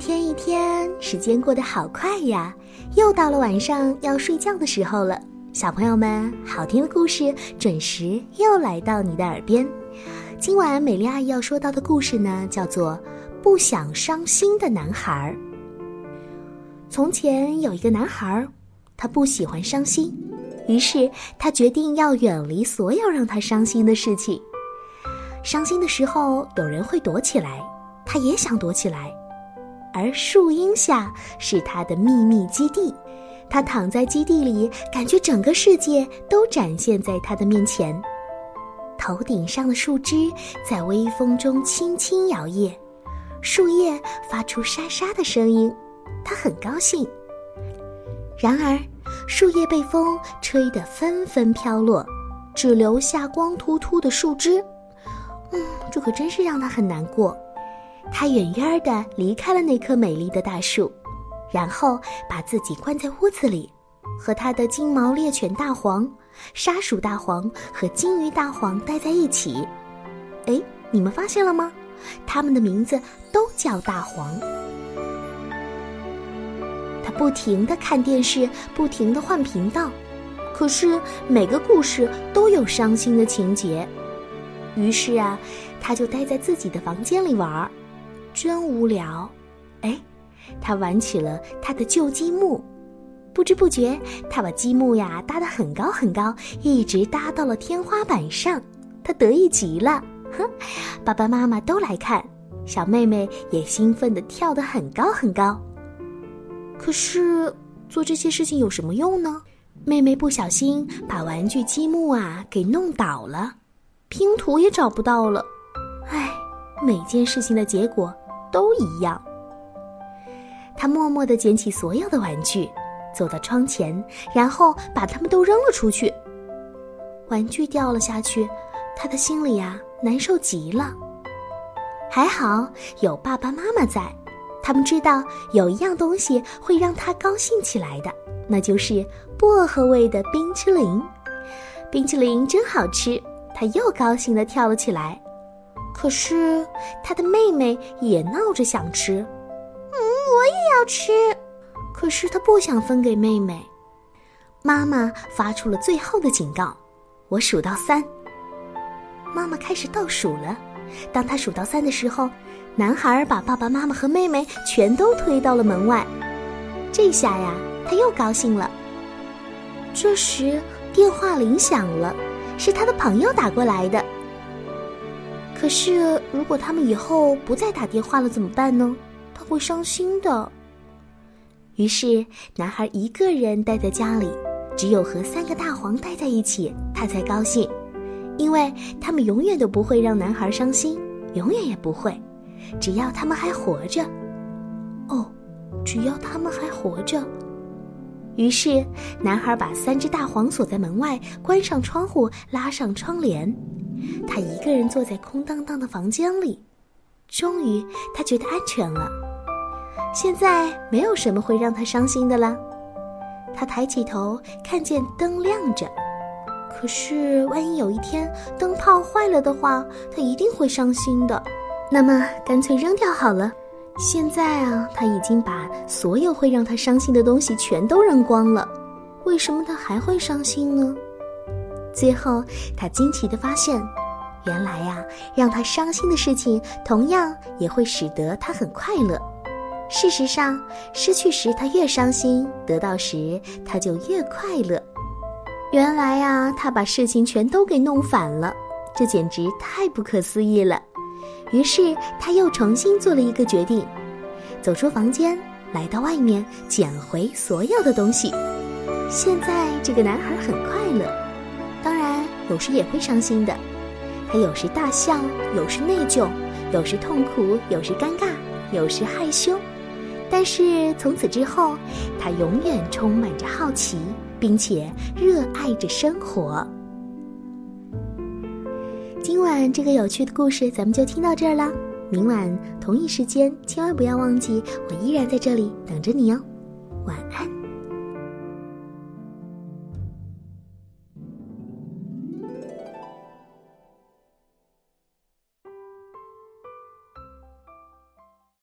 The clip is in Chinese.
天一天，时间过得好快呀！又到了晚上要睡觉的时候了，小朋友们，好听的故事准时又来到你的耳边。今晚美丽阿姨要说到的故事呢，叫做《不想伤心的男孩》。从前有一个男孩，他不喜欢伤心，于是他决定要远离所有让他伤心的事情。伤心的时候，有人会躲起来，他也想躲起来。而树荫下是他的秘密基地，他躺在基地里，感觉整个世界都展现在他的面前。头顶上的树枝在微风中轻轻摇曳，树叶发出沙沙的声音，他很高兴。然而，树叶被风吹得纷纷飘落，只留下光秃秃的树枝。嗯，这可真是让他很难过。他远远地离开了那棵美丽的大树，然后把自己关在屋子里，和他的金毛猎犬大黄、沙鼠大黄和金鱼大黄待在一起。哎，你们发现了吗？他们的名字都叫大黄。他不停地看电视，不停地换频道，可是每个故事都有伤心的情节。于是啊，他就待在自己的房间里玩儿。真无聊，哎，他玩起了他的旧积木，不知不觉，他把积木呀搭得很高很高，一直搭到了天花板上。他得意极了，哼，爸爸妈妈都来看，小妹妹也兴奋地跳得很高很高。可是做这些事情有什么用呢？妹妹不小心把玩具积木啊给弄倒了，拼图也找不到了，唉，每件事情的结果。都一样。他默默地捡起所有的玩具，走到窗前，然后把它们都扔了出去。玩具掉了下去，他的心里呀难受极了。还好有爸爸妈妈在，他们知道有一样东西会让他高兴起来的，那就是薄荷味的冰淇淋。冰淇淋真好吃，他又高兴地跳了起来。可是，他的妹妹也闹着想吃，嗯，我也要吃。可是他不想分给妹妹。妈妈发出了最后的警告：“我数到三。”妈妈开始倒数了。当他数到三的时候，男孩把爸爸妈妈和妹妹全都推到了门外。这下呀，他又高兴了。这时，电话铃响了，是他的朋友打过来的。可是，如果他们以后不再打电话了怎么办呢？他会伤心的。于是，男孩一个人待在家里，只有和三个大黄待在一起，他才高兴，因为他们永远都不会让男孩伤心，永远也不会，只要他们还活着。哦，只要他们还活着。于是，男孩把三只大黄锁在门外，关上窗户，拉上窗帘。他一个人坐在空荡荡的房间里，终于他觉得安全了。现在没有什么会让他伤心的了。他抬起头，看见灯亮着。可是万一有一天灯泡坏了的话，他一定会伤心的。那么干脆扔掉好了。现在啊，他已经把所有会让他伤心的东西全都扔光了。为什么他还会伤心呢？最后，他惊奇地发现，原来呀，让他伤心的事情，同样也会使得他很快乐。事实上，失去时他越伤心，得到时他就越快乐。原来呀，他把事情全都给弄反了，这简直太不可思议了。于是他又重新做了一个决定，走出房间，来到外面捡回所有的东西。现在这个男孩很快乐。有时也会伤心的。他有时大笑，有时内疚，有时痛苦，有时尴尬，有时害羞。但是从此之后，他永远充满着好奇，并且热爱着生活。今晚这个有趣的故事，咱们就听到这儿了。明晚同一时间，千万不要忘记，我依然在这里等着你哦。晚安。